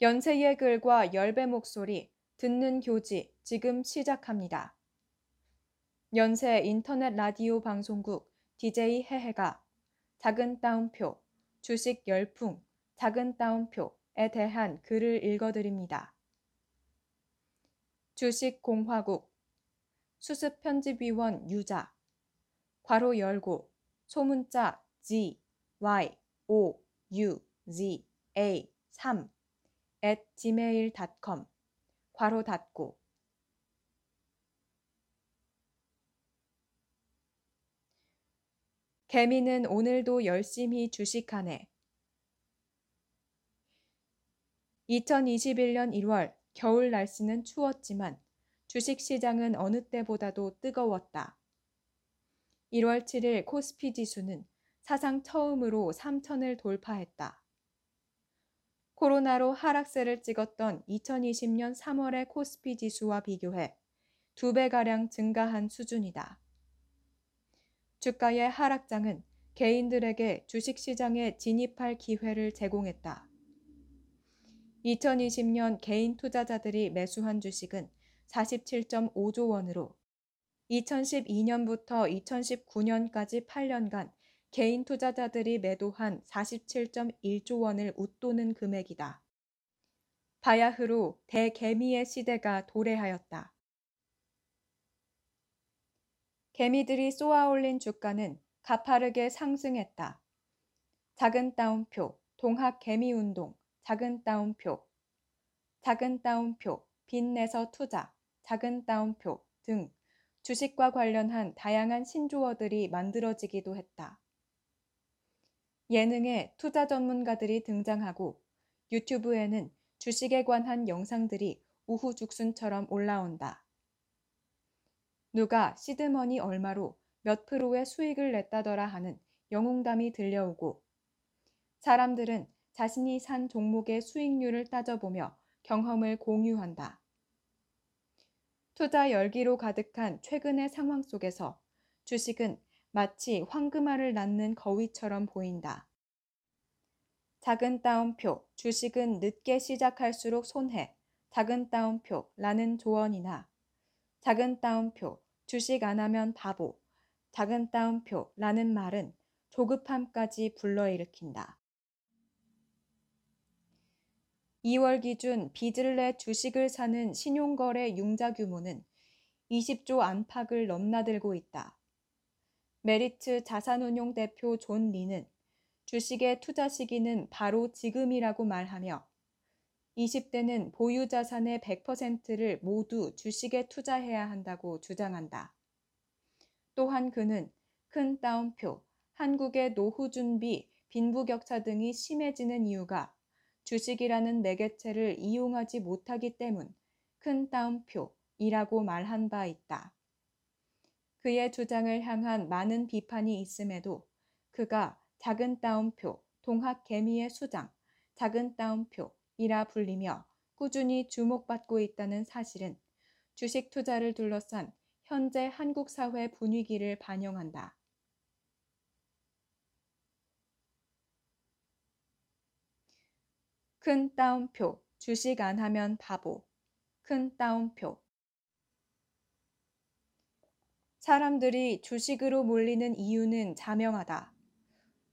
연세의 글과 열배 목소리, 듣는 교지 지금 시작합니다. 연세 인터넷 라디오 방송국 DJ 해해가 작은 따옴표, 주식 열풍, 작은 따옴표에 대한 글을 읽어드립니다. 주식공화국, 수습편집위원 유자, 괄호 열고, 소문자 G, Y, O, U, Z, A, 3 at gmail.com 괄호 닫고 개미는 오늘도 열심히 주식하네. 2021년 1월 겨울 날씨는 추웠지만 주식시장은 어느 때보다도 뜨거웠다. 1월 7일 코스피 지수는 사상 처음으로 3천을 돌파했다. 코로나로 하락세를 찍었던 2020년 3월의 코스피 지수와 비교해 두 배가량 증가한 수준이다. 주가의 하락장은 개인들에게 주식시장에 진입할 기회를 제공했다. 2020년 개인 투자자들이 매수한 주식은 47.5조 원으로 2012년부터 2019년까지 8년간 개인 투자자들이 매도한 47.1조 원을 웃도는 금액이다. 바야흐로 대개미의 시대가 도래하였다. 개미들이 쏘아올린 주가는 가파르게 상승했다. 작은 따옴표, 동학 개미 운동, 작은 따옴표, 작은 따옴표, 빚내서 투자, 작은 따옴표 등 주식과 관련한 다양한 신조어들이 만들어지기도 했다. 예능에 투자 전문가들이 등장하고 유튜브에는 주식에 관한 영상들이 우후죽순처럼 올라온다. 누가 시드머니 얼마로 몇 프로의 수익을 냈다더라 하는 영웅담이 들려오고 사람들은 자신이 산 종목의 수익률을 따져보며 경험을 공유한다. 투자 열기로 가득한 최근의 상황 속에서 주식은 마치 황금알을 낳는 거위처럼 보인다. 작은 따옴표, 주식은 늦게 시작할수록 손해, 작은 따옴표라는 조언이나 작은 따옴표, 주식 안 하면 바보, 작은 따옴표라는 말은 조급함까지 불러일으킨다. 2월 기준 빚을 내 주식을 사는 신용거래 융자 규모는 20조 안팎을 넘나들고 있다. 메리츠 자산운용 대표 존 리는 주식의 투자 시기는 바로 지금이라고 말하며 20대는 보유 자산의 100%를 모두 주식에 투자해야 한다고 주장한다. 또한 그는 큰 따옴표, 한국의 노후 준비, 빈부격차 등이 심해지는 이유가 주식이라는 매개체를 이용하지 못하기 때문 큰 따옴표이라고 말한 바 있다. 그의 주장을 향한 많은 비판이 있음에도 그가 작은 따옴표, 동학 개미의 수장, 작은 따옴표이라 불리며 꾸준히 주목받고 있다는 사실은 주식 투자를 둘러싼 현재 한국 사회 분위기를 반영한다. 큰 따옴표, 주식 안 하면 바보. 큰 따옴표, 사람들이 주식으로 몰리는 이유는 자명하다.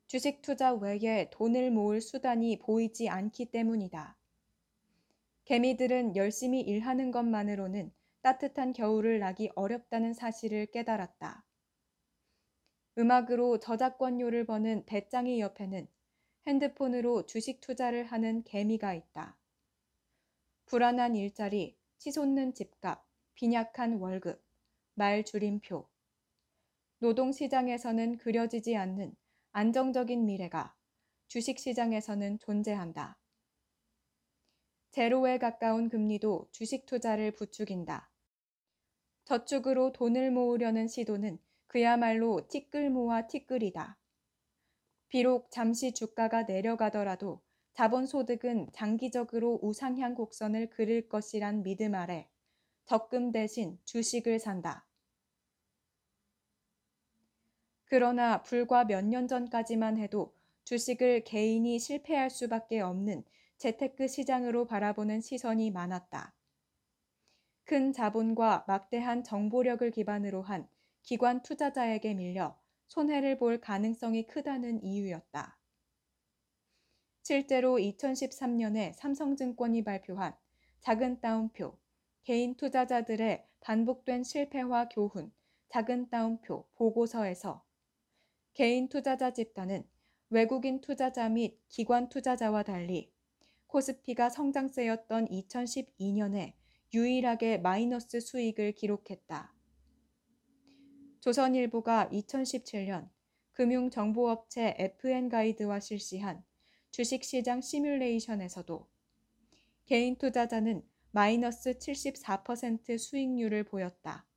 주식 투자 외에 돈을 모을 수단이 보이지 않기 때문이다. 개미들은 열심히 일하는 것만으로는 따뜻한 겨울을 나기 어렵다는 사실을 깨달았다. 음악으로 저작권료를 버는 배짱이 옆에는 핸드폰으로 주식 투자를 하는 개미가 있다. 불안한 일자리, 치솟는 집값, 빈약한 월급, 말 줄임표. 노동시장에서는 그려지지 않는 안정적인 미래가 주식시장에서는 존재한다. 제로에 가까운 금리도 주식 투자를 부추긴다. 저축으로 돈을 모으려는 시도는 그야말로 티끌 모아 티끌이다. 비록 잠시 주가가 내려가더라도 자본 소득은 장기적으로 우상향 곡선을 그릴 것이란 믿음 아래 적금 대신 주식을 산다. 그러나 불과 몇 년 전까지만 해도 주식을 개인이 실패할 수밖에 없는 재테크 시장으로 바라보는 시선이 많았다. 큰 자본과 막대한 정보력을 기반으로 한 기관 투자자에게 밀려 손해를 볼 가능성이 크다는 이유였다. 실제로 2013년에 삼성증권이 발표한 작은 따옴표, 개인 투자자들의 반복된 실패와 교훈, 작은 따옴표 보고서에서 개인 투자자 집단은 외국인 투자자 및 기관 투자자와 달리 코스피가 성장세였던 2012년에 유일하게 마이너스 수익을 기록했다. 조선일보가 2017년 금융정보업체 FN가이드와 실시한 주식시장 시뮬레이션에서도 개인 투자자는 마이너스 74% 수익률을 보였다.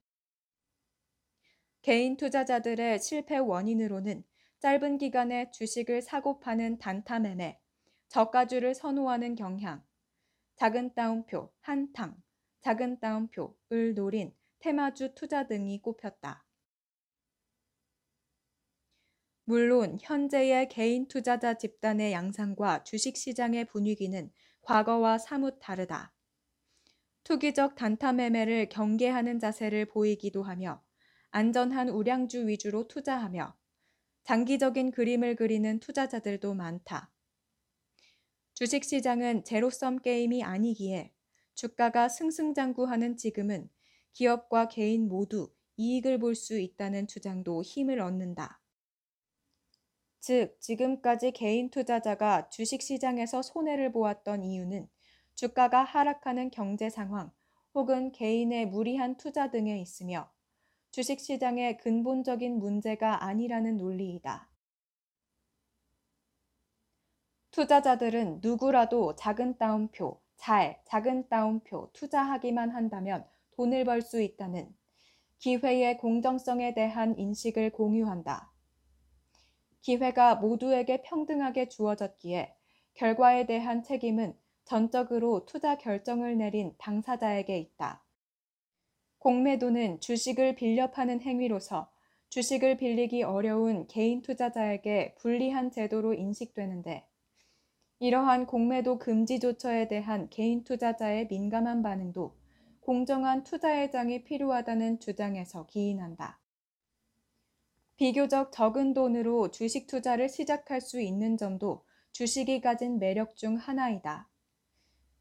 개인 투자자들의 실패 원인으로는 짧은 기간에 주식을 사고 파는 단타 매매, 저가주를 선호하는 경향, 작은 따옴표, 한탕, 작은 따옴표 을 노린 테마주 투자 등이 꼽혔다. 물론 현재의 개인 투자자 집단의 양상과 주식시장의 분위기는 과거와 사뭇 다르다. 투기적 단타 매매를 경계하는 자세를 보이기도 하며 안전한 우량주 위주로 투자하며 장기적인 그림을 그리는 투자자들도 많다. 주식시장은 제로섬 게임이 아니기에 주가가 승승장구하는 지금은 기업과 개인 모두 이익을 볼 수 있다는 주장도 힘을 얻는다. 즉, 지금까지 개인 투자자가 주식시장에서 손해를 보았던 이유는 주가가 하락하는 경제 상황 혹은 개인의 무리한 투자 등에 있으며 주식시장의 근본적인 문제가 아니라는 논리이다. 투자자들은 누구라도 작은 따옴표, 잘, 작은 따옴표 투자하기만 한다면 돈을 벌 수 있다는 기회의 공정성에 대한 인식을 공유한다. 기회가 모두에게 평등하게 주어졌기에 결과에 대한 책임은 전적으로 투자 결정을 내린 당사자에게 있다. 공매도는 주식을 빌려 파는 행위로서 주식을 빌리기 어려운 개인 투자자에게 불리한 제도로 인식되는데 이러한 공매도 금지 조처에 대한 개인 투자자의 민감한 반응도 공정한 투자회장이 필요하다는 주장에서 기인한다. 비교적 적은 돈으로 주식 투자를 시작할 수 있는 점도 주식이 가진 매력 중 하나이다.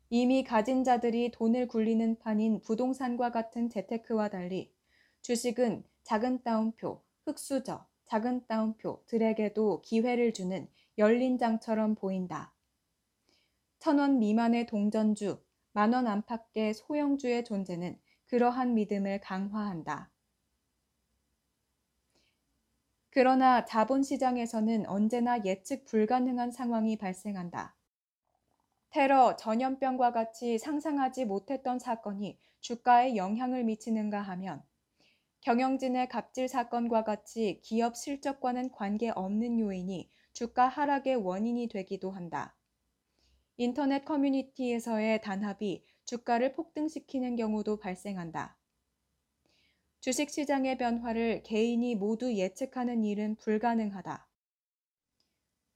이미 가진 자들이 돈을 굴리는 판인 부동산과 같은 재테크와 달리 주식은 작은 따옴표, 흑수저, 작은 따옴표들에게도 기회를 주는 열린 장처럼 보인다. 천 원 미만의 동전주, 만 원 안팎의 소형주의 존재는 그러한 믿음을 강화한다. 그러나 자본시장에서는 언제나 예측 불가능한 상황이 발생한다. 테러, 전염병과 같이 상상하지 못했던 사건이 주가에 영향을 미치는가 하면 경영진의 갑질 사건과 같이 기업 실적과는 관계없는 요인이 주가 하락의 원인이 되기도 한다. 인터넷 커뮤니티에서의 단합이 주가를 폭등시키는 경우도 발생한다. 주식시장의 변화를 개인이 모두 예측하는 일은 불가능하다.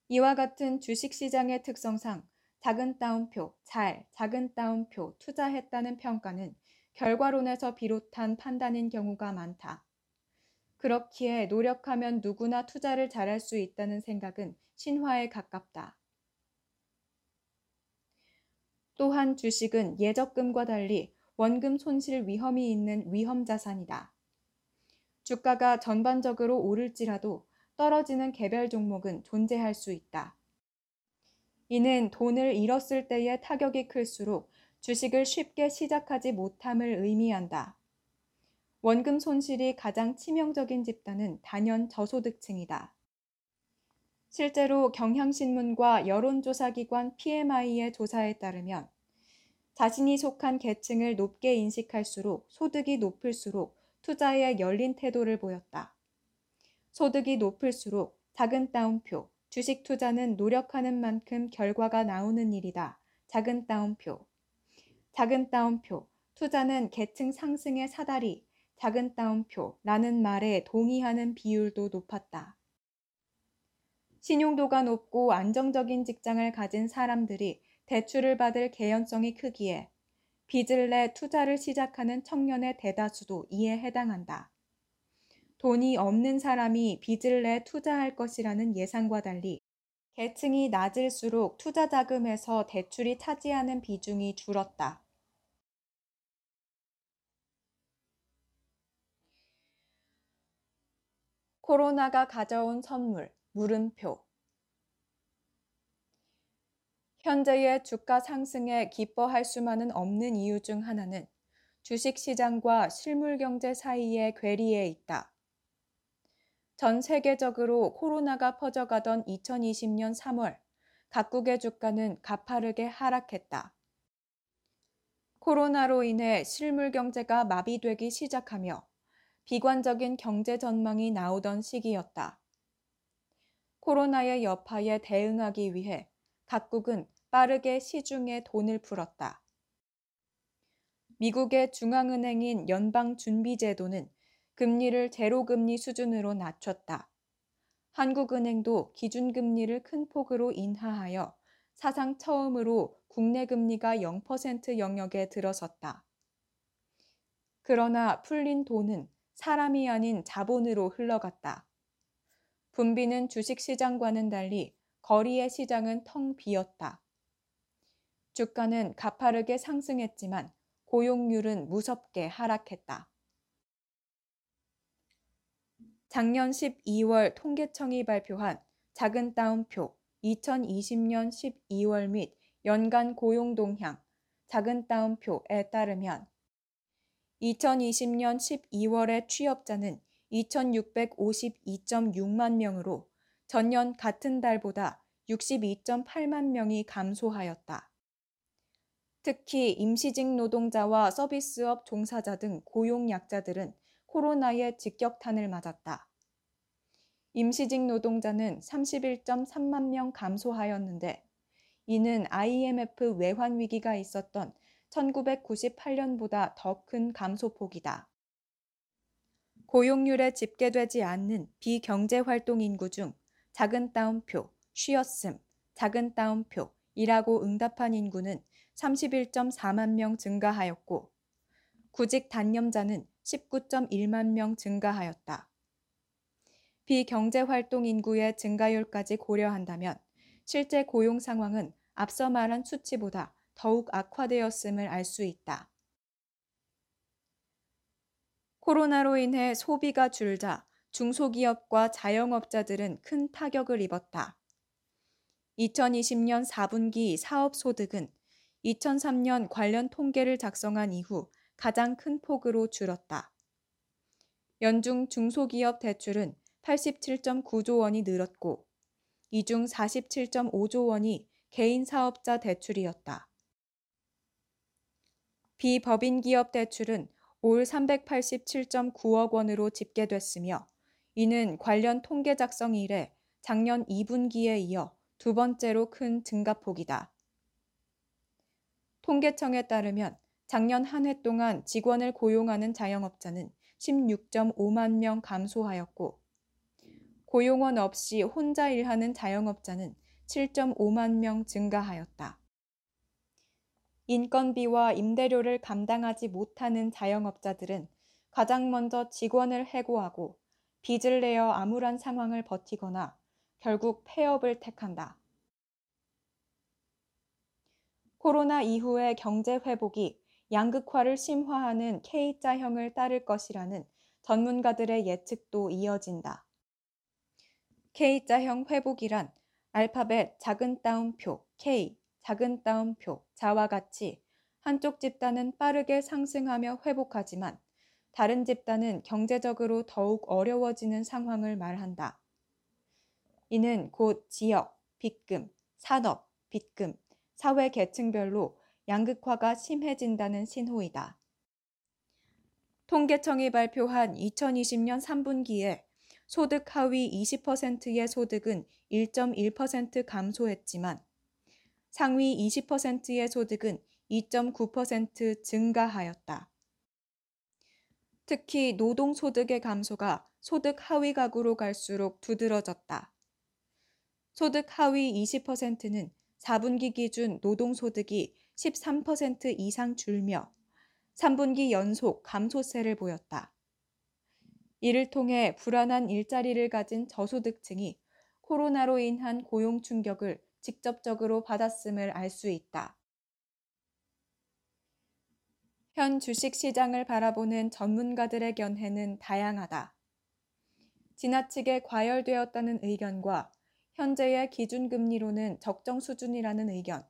이와 같은 주식시장의 특성상 작은 따옴표, 잘, 작은 따옴표, 투자했다는 평가는 결과론에서 비롯한 판단인 경우가 많다. 그렇기에 노력하면 누구나 투자를 잘할 수 있다는 생각은 신화에 가깝다. 또한 주식은 예적금과 달리 원금 손실 위험이 있는 위험 자산이다. 주가가 전반적으로 오를지라도 떨어지는 개별 종목은 존재할 수 있다. 이는 돈을 잃었을 때의 타격이 클수록 주식을 쉽게 시작하지 못함을 의미한다. 원금 손실이 가장 치명적인 집단은 단연 저소득층이다. 실제로 경향신문과 여론조사기관 PMI의 조사에 따르면 자신이 속한 계층을 높게 인식할수록 소득이 높을수록 투자에 열린 태도를 보였다. 소득이 높을수록 작은 따옴표, 주식 투자는 노력하는 만큼 결과가 나오는 일이다. 작은 따옴표. 작은 따옴표. 투자는 계층 상승의 사다리. 작은 따옴표라는 말에 동의하는 비율도 높았다. 신용도가 높고 안정적인 직장을 가진 사람들이 대출을 받을 개연성이 크기에 빚을 내 투자를 시작하는 청년의 대다수도 이에 해당한다. 돈이 없는 사람이 빚을 내 투자할 것이라는 예상과 달리 계층이 낮을수록 투자 자금에서 대출이 차지하는 비중이 줄었다. 코로나가 가져온 선물, 물음표. 현재의 주가 상승에 기뻐할 수만은 없는 이유 중 하나는 주식 시장과 실물 경제 사이의 괴리에 있다. 전 세계적으로 코로나가 퍼져가던 2020년 3월, 각국의 주가는 가파르게 하락했다. 코로나로 인해 실물 경제가 마비되기 시작하며 비관적인 경제 전망이 나오던 시기였다. 코로나의 여파에 대응하기 위해 각국은 빠르게 시중에 돈을 풀었다. 미국의 중앙은행인 연방준비제도는 금리를 제로금리 수준으로 낮췄다. 한국은행도 기준금리를 큰 폭으로 인하하여 사상 처음으로 국내 금리가 0% 영역에 들어섰다. 그러나 풀린 돈은 사람이 아닌 자본으로 흘러갔다. 분비는 주식시장과는 달리 거리의 시장은 텅 비었다. 주가는 가파르게 상승했지만 고용률은 무섭게 하락했다. 작년 12월 통계청이 발표한 작은 따옴표 2020년 12월 및 연간 고용 동향 작은 따옴표에 따르면 2020년 12월의 취업자는 2652.6만 명으로 전년 같은 달보다 62.8만 명이 감소하였다. 특히 임시직 노동자와 서비스업 종사자 등 고용 약자들은 코로나의 직격탄을 맞았다. 임시직 노동자는 31.3만 명 감소하였는데 이는 IMF 외환 위기가 있었던 1998년보다 더 큰 감소폭이다. 고용률에 집계되지 않는 비경제 활동 인구 중 작은 따옴표, 쉬었음, 작은 따옴표 이라고 응답한 인구는 31.4만 명 증가하였고 구직 단념자는 19.1만 명 증가하였다. 비경제 활동 인구의 증가율까지 고려한다면 실제 고용 상황은 앞서 말한 수치보다 더욱 악화되었음을 알 수 있다. 코로나로 인해 소비가 줄자 중소기업과 자영업자들은 큰 타격을 입었다. 2020년 4분기 사업 소득은 2003년 관련 통계를 작성한 이후 가장 큰 폭으로 줄었다. 연중 중소기업 대출은 87.9조 원이 늘었고 이 중 47.5조 원이 개인 사업자 대출이었다. 비법인 기업 대출은 올 387.9억 원으로 집계됐으며 이는 관련 통계 작성 이래 작년 2분기에 이어 두 번째로 큰 증가폭이다. 통계청에 따르면 작년 한 해 동안 직원을 고용하는 자영업자는 16.5만 명 감소하였고 고용원 없이 혼자 일하는 자영업자는 7.5만 명 증가하였다. 인건비와 임대료를 감당하지 못하는 자영업자들은 가장 먼저 직원을 해고하고 빚을 내어 암울한 상황을 버티거나 결국 폐업을 택한다. 코로나 이후의 경제 회복이 양극화를 심화하는 K자형을 따를 것이라는 전문가들의 예측도 이어진다. K자형 회복이란 알파벳 작은 따옴표 K 작은 따옴표 자와 같이 한쪽 집단은 빠르게 상승하며 회복하지만 다른 집단은 경제적으로 더욱 어려워지는 상황을 말한다. 이는 곧 지역, 빚금, 산업, 빚금, 사회 계층별로 양극화가 심해진다는 신호이다. 통계청이 발표한 2020년 3분기에 소득 하위 20%의 소득은 1.1% 감소했지만 상위 20%의 소득은 2.9% 증가하였다. 특히 노동소득의 감소가 소득 하위 가구로 갈수록 두드러졌다. 소득 하위 20%는 4분기 기준 노동소득이 13% 이상 줄며 3분기 연속 감소세를 보였다. 이를 통해 불안한 일자리를 가진 저소득층이 코로나로 인한 고용 충격을 직접적으로 받았음을 알 수 있다. 현 주식 시장을 바라보는 전문가들의 견해는 다양하다. 지나치게 과열되었다는 의견과 현재의 기준금리로는 적정 수준이라는 의견,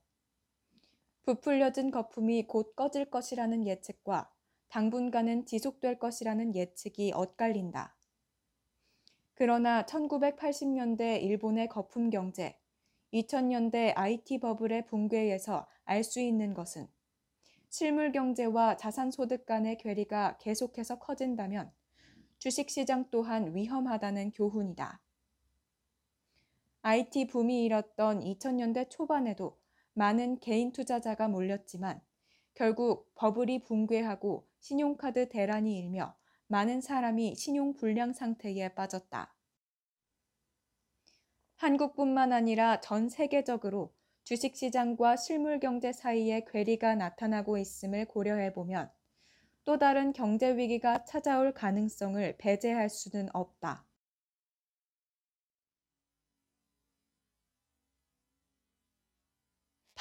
부풀려진 거품이 곧 꺼질 것이라는 예측과 당분간은 지속될 것이라는 예측이 엇갈린다. 그러나 1980년대 일본의 거품 경제, 2000년대 IT 버블의 붕괴에서 알 수 있는 것은 실물 경제와 자산 소득 간의 괴리가 계속해서 커진다면 주식 시장 또한 위험하다는 교훈이다. IT 붐이 일었던 2000년대 초반에도 많은 개인 투자자가 몰렸지만 결국 버블이 붕괴하고 신용카드 대란이 일며 많은 사람이 신용 불량 상태에 빠졌다. 한국뿐만 아니라 전 세계적으로 주식시장과 실물경제 사이에 괴리가 나타나고 있음을 고려해 보면 또 다른 경제 위기가 찾아올 가능성을 배제할 수는 없다.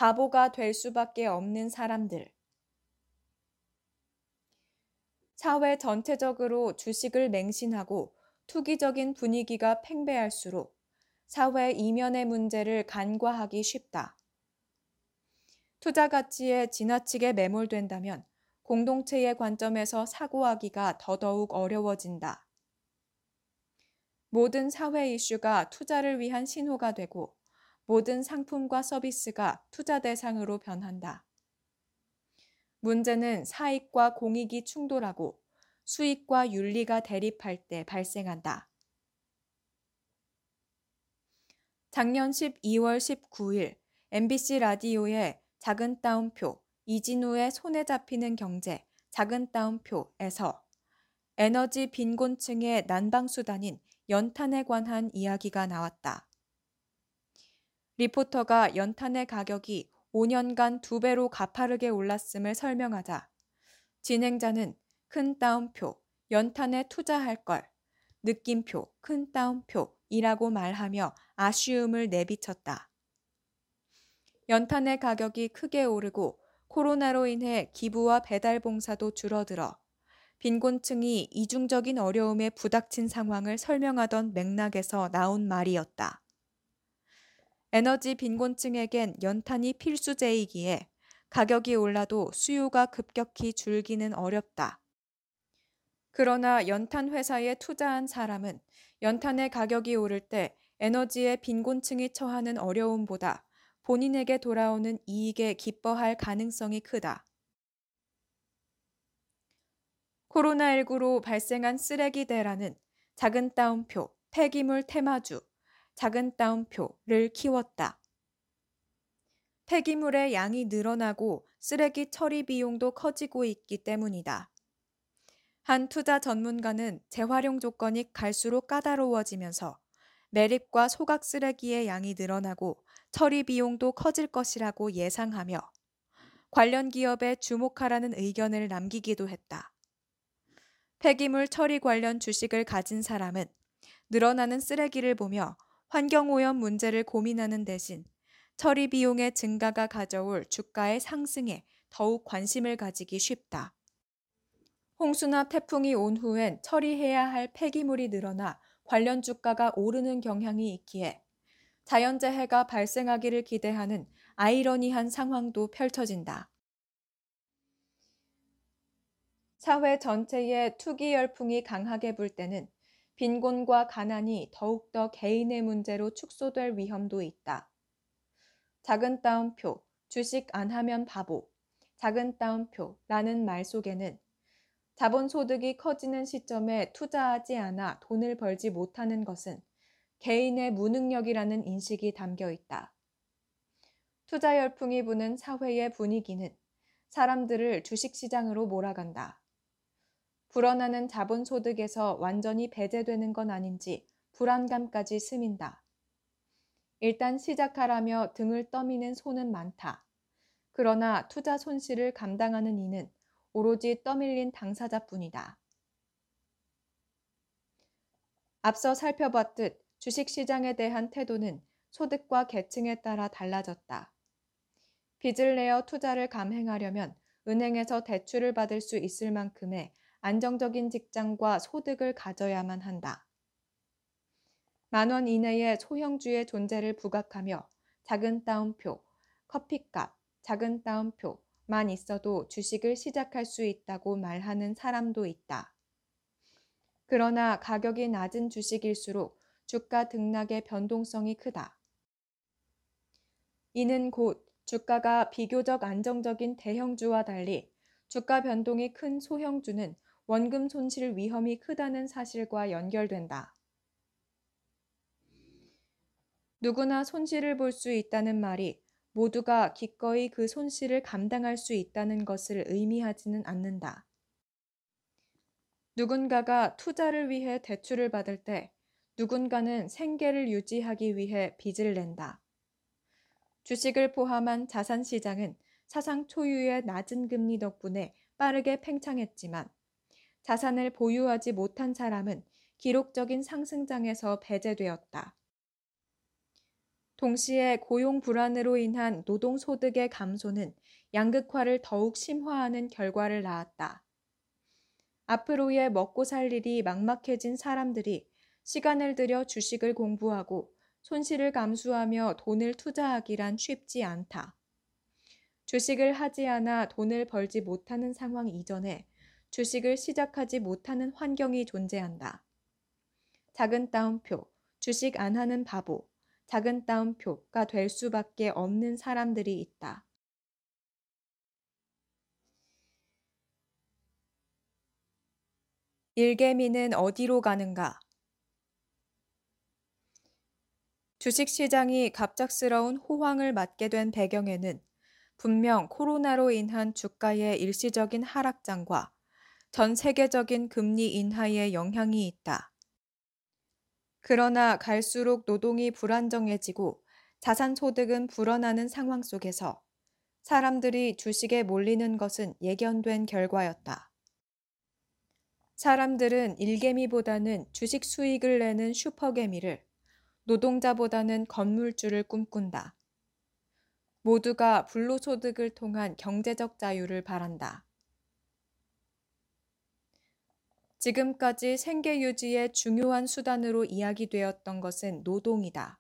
바보가 될 수밖에 없는 사람들. 사회 전체적으로 주식을 맹신하고 투기적인 분위기가 팽배할수록 사회 이면의 문제를 간과하기 쉽다. 투자 가치에 지나치게 매몰된다면 공동체의 관점에서 사고하기가 더더욱 어려워진다. 모든 사회 이슈가 투자를 위한 신호가 되고 모든 상품과 서비스가 투자 대상으로 변한다. 문제는 사익과 공익이 충돌하고 수익과 윤리가 대립할 때 발생한다. 작년 12월 19일 MBC 라디오의 작은 따옴표 이진우의 손에 잡히는 경제 작은 따옴표에서 에너지 빈곤층의 난방수단인 연탄에 관한 이야기가 나왔다. 리포터가 연탄의 가격이 5년간 두 배로 가파르게 올랐음을 설명하자 진행자는 큰 따옴표 연탄에 투자할 걸 느낌표 큰 따옴표 이라고 말하며 아쉬움을 내비쳤다. 연탄의 가격이 크게 오르고 코로나로 인해 기부와 배달 봉사도 줄어들어 빈곤층이 이중적인 어려움에 부닥친 상황을 설명하던 맥락에서 나온 말이었다. 에너지 빈곤층에겐 연탄이 필수제이기에 가격이 올라도 수요가 급격히 줄기는 어렵다. 그러나 연탄 회사에 투자한 사람은 연탄의 가격이 오를 때 에너지의 빈곤층이 처하는 어려움보다 본인에게 돌아오는 이익에 기뻐할 가능성이 크다. 코로나19로 발생한 쓰레기 대란은 작은 따옴표, 폐기물 테마주, 작은 따옴표를 키웠다. 폐기물의 양이 늘어나고 쓰레기 처리 비용도 커지고 있기 때문이다. 한 투자 전문가는 재활용 조건이 갈수록 까다로워지면서 매립과 소각 쓰레기의 양이 늘어나고 처리 비용도 커질 것이라고 예상하며 관련 기업에 주목하라는 의견을 남기기도 했다. 폐기물 처리 관련 주식을 가진 사람은 늘어나는 쓰레기를 보며 환경오염 문제를 고민하는 대신 처리 비용의 증가가 가져올 주가의 상승에 더욱 관심을 가지기 쉽다. 홍수나 태풍이 온 후엔 처리해야 할 폐기물이 늘어나 관련 주가가 오르는 경향이 있기에 자연재해가 발생하기를 기대하는 아이러니한 상황도 펼쳐진다. 사회 전체에 투기 열풍이 강하게 불 때는 빈곤과 가난이 더욱더 개인의 문제로 축소될 위험도 있다. 작은 따옴표, 주식 안 하면 바보, 작은 따옴표라는 말 속에는 자본 소득이 커지는 시점에 투자하지 않아 돈을 벌지 못하는 것은 개인의 무능력이라는 인식이 담겨 있다. 투자 열풍이 부는 사회의 분위기는 사람들을 주식시장으로 몰아간다. 불어나는 자본 소득에서 완전히 배제되는 건 아닌지 불안감까지 스민다. 일단 시작하라며 등을 떠미는 손은 많다. 그러나 투자 손실을 감당하는 이는 오로지 떠밀린 당사자뿐이다. 앞서 살펴봤듯 주식시장에 대한 태도는 소득과 계층에 따라 달라졌다. 빚을 내어 투자를 감행하려면 은행에서 대출을 받을 수 있을 만큼의 안정적인 직장과 소득을 가져야만 한다. 만원 이내의 소형주의 존재를 부각하며 작은 따옴표, 커피값, 작은 따옴표만 있어도 주식을 시작할 수 있다고 말하는 사람도 있다. 그러나 가격이 낮은 주식일수록 주가 등락의 변동성이 크다. 이는 곧 주가가 비교적 안정적인 대형주와 달리 주가 변동이 큰 소형주는 원금 손실 위험이 크다는 사실과 연결된다. 누구나 손실을 볼 수 있다는 말이 모두가 기꺼이 그 손실을 감당할 수 있다는 것을 의미하지는 않는다. 누군가가 투자를 위해 대출을 받을 때 누군가는 생계를 유지하기 위해 빚을 낸다. 주식을 포함한 자산 시장은 사상 초유의 낮은 금리 덕분에 빠르게 팽창했지만 자산을 보유하지 못한 사람은 기록적인 상승장에서 배제되었다. 동시에 고용 불안으로 인한 노동소득의 감소는 양극화를 더욱 심화하는 결과를 낳았다. 앞으로의 먹고 살 일이 막막해진 사람들이 시간을 들여 주식을 공부하고 손실을 감수하며 돈을 투자하기란 쉽지 않다. 주식을 하지 않아 돈을 벌지 못하는 상황 이전에 주식을 시작하지 못하는 환경이 존재한다. 작은 따옴표, 주식 안 하는 바보, 작은 따옴표가 될 수밖에 없는 사람들이 있다. 일개미는 어디로 가는가? 주식시장이 갑작스러운 호황을 맞게 된 배경에는 분명 코로나로 인한 주가의 일시적인 하락장과 전 세계적인 금리 인하의 영향이 있다. 그러나 갈수록 노동이 불안정해지고 자산 소득은 불어나는 상황 속에서 사람들이 주식에 몰리는 것은 예견된 결과였다. 사람들은 일개미보다는 주식 수익을 내는 슈퍼개미를, 노동자보다는 건물주를 꿈꾼다. 모두가 불로소득을 통한 경제적 자유를 바란다. 지금까지 생계 유지의 중요한 수단으로 이야기되었던 것은 노동이다.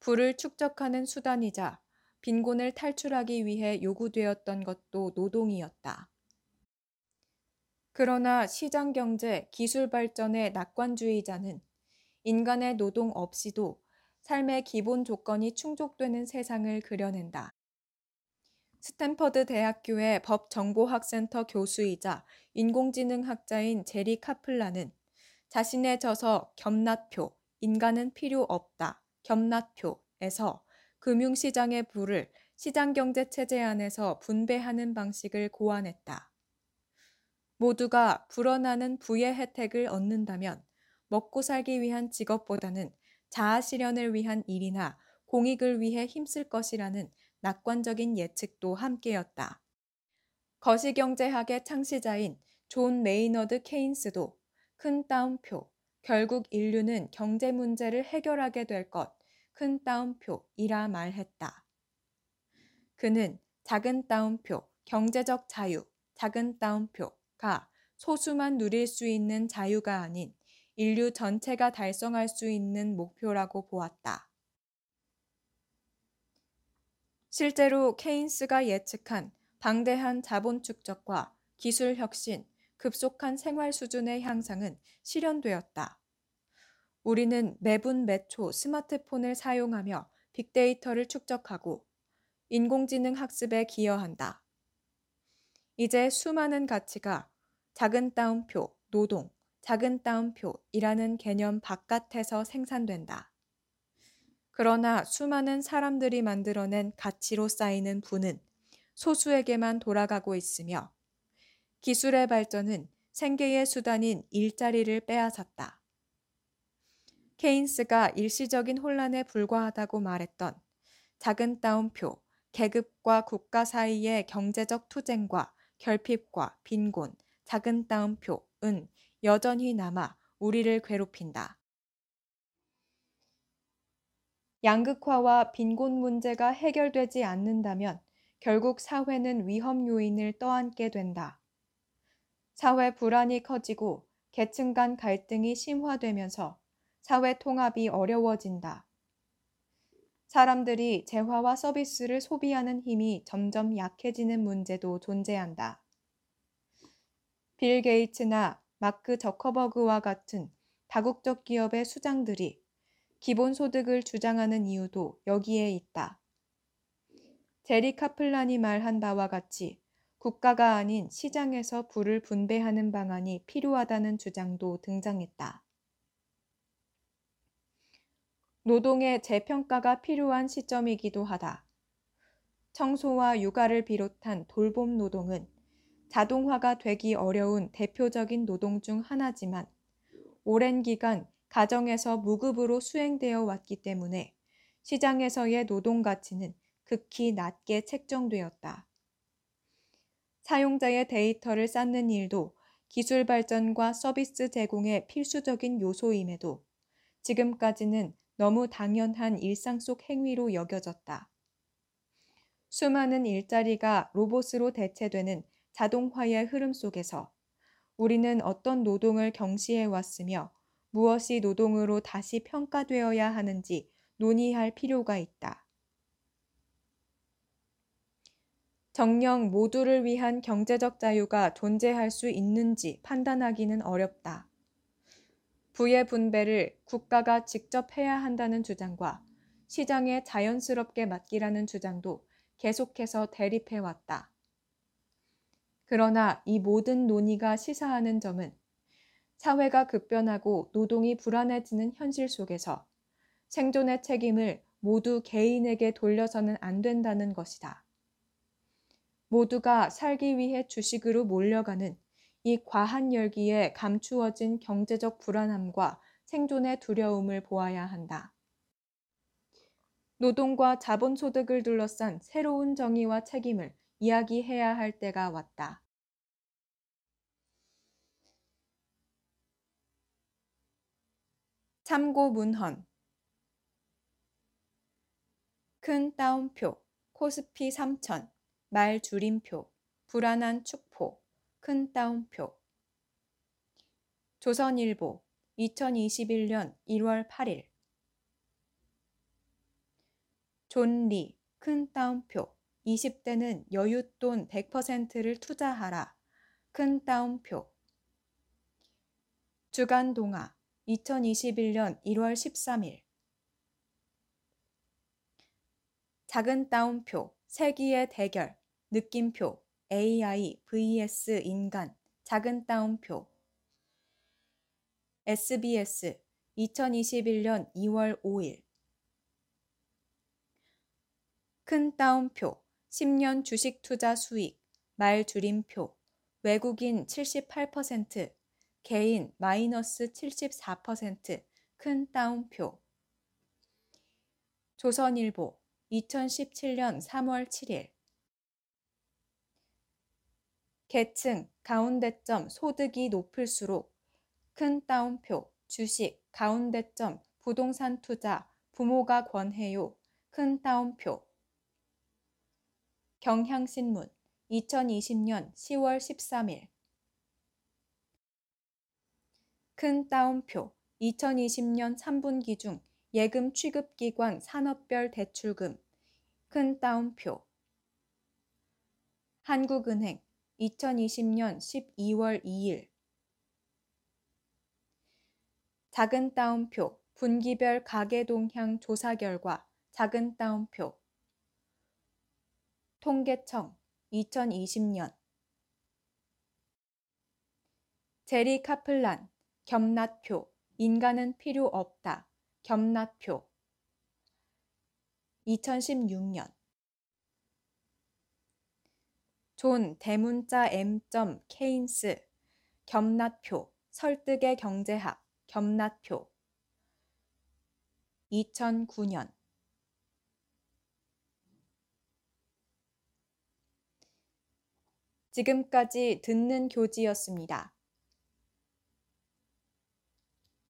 부를 축적하는 수단이자 빈곤을 탈출하기 위해 요구되었던 것도 노동이었다. 그러나 시장 경제, 기술 발전의 낙관주의자는 인간의 노동 없이도 삶의 기본 조건이 충족되는 세상을 그려낸다. 스탠퍼드 대학교의 법정보학센터 교수이자 인공지능학자인 제리 카플라는 자신의 저서 겸낫표, 인간은 필요 없다, 겸낫표에서 금융시장의 부를 시장경제 체제 안에서 분배하는 방식을 고안했다. 모두가 불어나는 부의 혜택을 얻는다면 먹고 살기 위한 직업보다는 자아 실현을 위한 일이나 공익을 위해 힘쓸 것이라는 낙관적인 예측도 함께였다. 거시경제학의 창시자인 존 메이너드 케인스도 큰 따옴표, 결국 인류는 경제 문제를 해결하게 될 것, 큰 따옴표이라 말했다. 그는 작은 따옴표, 경제적 자유, 작은 따옴표가 소수만 누릴 수 있는 자유가 아닌 인류 전체가 달성할 수 있는 목표라고 보았다. 실제로 케인스가 예측한 방대한 자본 축적과 기술 혁신, 급속한 생활 수준의 향상은 실현되었다. 우리는 매분 매초 스마트폰을 사용하며 빅데이터를 축적하고 인공지능 학습에 기여한다. 이제 수많은 가치가 작은 따옴표, 노동, 작은 따옴표이라는 개념 바깥에서 생산된다. 그러나 수많은 사람들이 만들어낸 가치로 쌓이는 부는 소수에게만 돌아가고 있으며 기술의 발전은 생계의 수단인 일자리를 빼앗았다. 케인스가 일시적인 혼란에 불과하다고 말했던 작은 따옴표, 계급과 국가 사이의 경제적 투쟁과 결핍과 빈곤, 작은 따옴표은 여전히 남아 우리를 괴롭힌다. 양극화와 빈곤 문제가 해결되지 않는다면 결국 사회는 위험 요인을 떠안게 된다. 사회 불안이 커지고 계층 간 갈등이 심화되면서 사회 통합이 어려워진다. 사람들이 재화와 서비스를 소비하는 힘이 점점 약해지는 문제도 존재한다. 빌 게이츠나 마크 저커버그와 같은 다국적 기업의 수장들이 기본소득을 주장하는 이유도 여기에 있다. 제리 카플란이 말한 바와 같이 국가가 아닌 시장에서 부를 분배하는 방안이 필요하다는 주장도 등장했다. 노동의 재평가가 필요한 시점이기도 하다. 청소와 육아를 비롯한 돌봄 노동은 자동화가 되기 어려운 대표적인 노동 중 하나지만 오랜 기간 가정에서 무급으로 수행되어 왔기 때문에 시장에서의 노동 가치는 극히 낮게 책정되었다. 사용자의 데이터를 쌓는 일도 기술 발전과 서비스 제공의 필수적인 요소임에도 지금까지는 너무 당연한 일상 속 행위로 여겨졌다. 수많은 일자리가 로봇으로 대체되는 자동화의 흐름 속에서 우리는 어떤 노동을 경시해 왔으며 무엇이 노동으로 다시 평가되어야 하는지 논의할 필요가 있다. 정령 모두를 위한 경제적 자유가 존재할 수 있는지 판단하기는 어렵다. 부의 분배를 국가가 직접 해야 한다는 주장과 시장에 자연스럽게 맡기라는 주장도 계속해서 대립해왔다. 그러나 이 모든 논의가 시사하는 점은 사회가 급변하고 노동이 불안해지는 현실 속에서 생존의 책임을 모두 개인에게 돌려서는 안 된다는 것이다. 모두가 살기 위해 주식으로 몰려가는 이 과한 열기에 감추어진 경제적 불안함과 생존의 두려움을 보아야 한다. 노동과 자본소득을 둘러싼 새로운 정의와 책임을 이야기해야 할 때가 왔다. 참고 문헌 큰 따옴표 코스피 3000말 줄임표 불안한 축포 큰 따옴표. 조선일보 2021년 1월 8일. 존리 큰 따옴표. 20대는 여윳돈 100%를 투자하라. 큰 따옴표. 주간 동화 2021년 1월 13일. 작은 따옴표. 세기의 대결. 느낌표. AI vs 인간 작은 따옴표 SBS 2021년 2월 5일 큰 따옴표 10년 주식 투자 수익 말 줄임표 외국인 78% 개인 마이너스 74%큰 따옴표 조선일보 2017년 3월 7일 계층, 가운데점, 소득이 높을수록 큰 따옴표, 주식, 가운데점, 부동산 투자, 부모가 권해요. 큰 따옴표. 경향신문 2020년 10월 13일 큰 따옴표 2020년 3분기 중 예금 취급기관 산업별 대출금 큰 따옴표. 한국은행 2020년 12월 2일. 작은 따옴표 분기별 가계 동향 조사 결과 작은 따옴표. 통계청 2020년. 제리 카플란 겸낫표. 인간은 필요 없다. 겸낫표. 2016년. 존 대문자 M. 케인스. 겸낫표. 설득의 경제학. 겸낫표. 2009년. 지금까지 듣는 교지였습니다.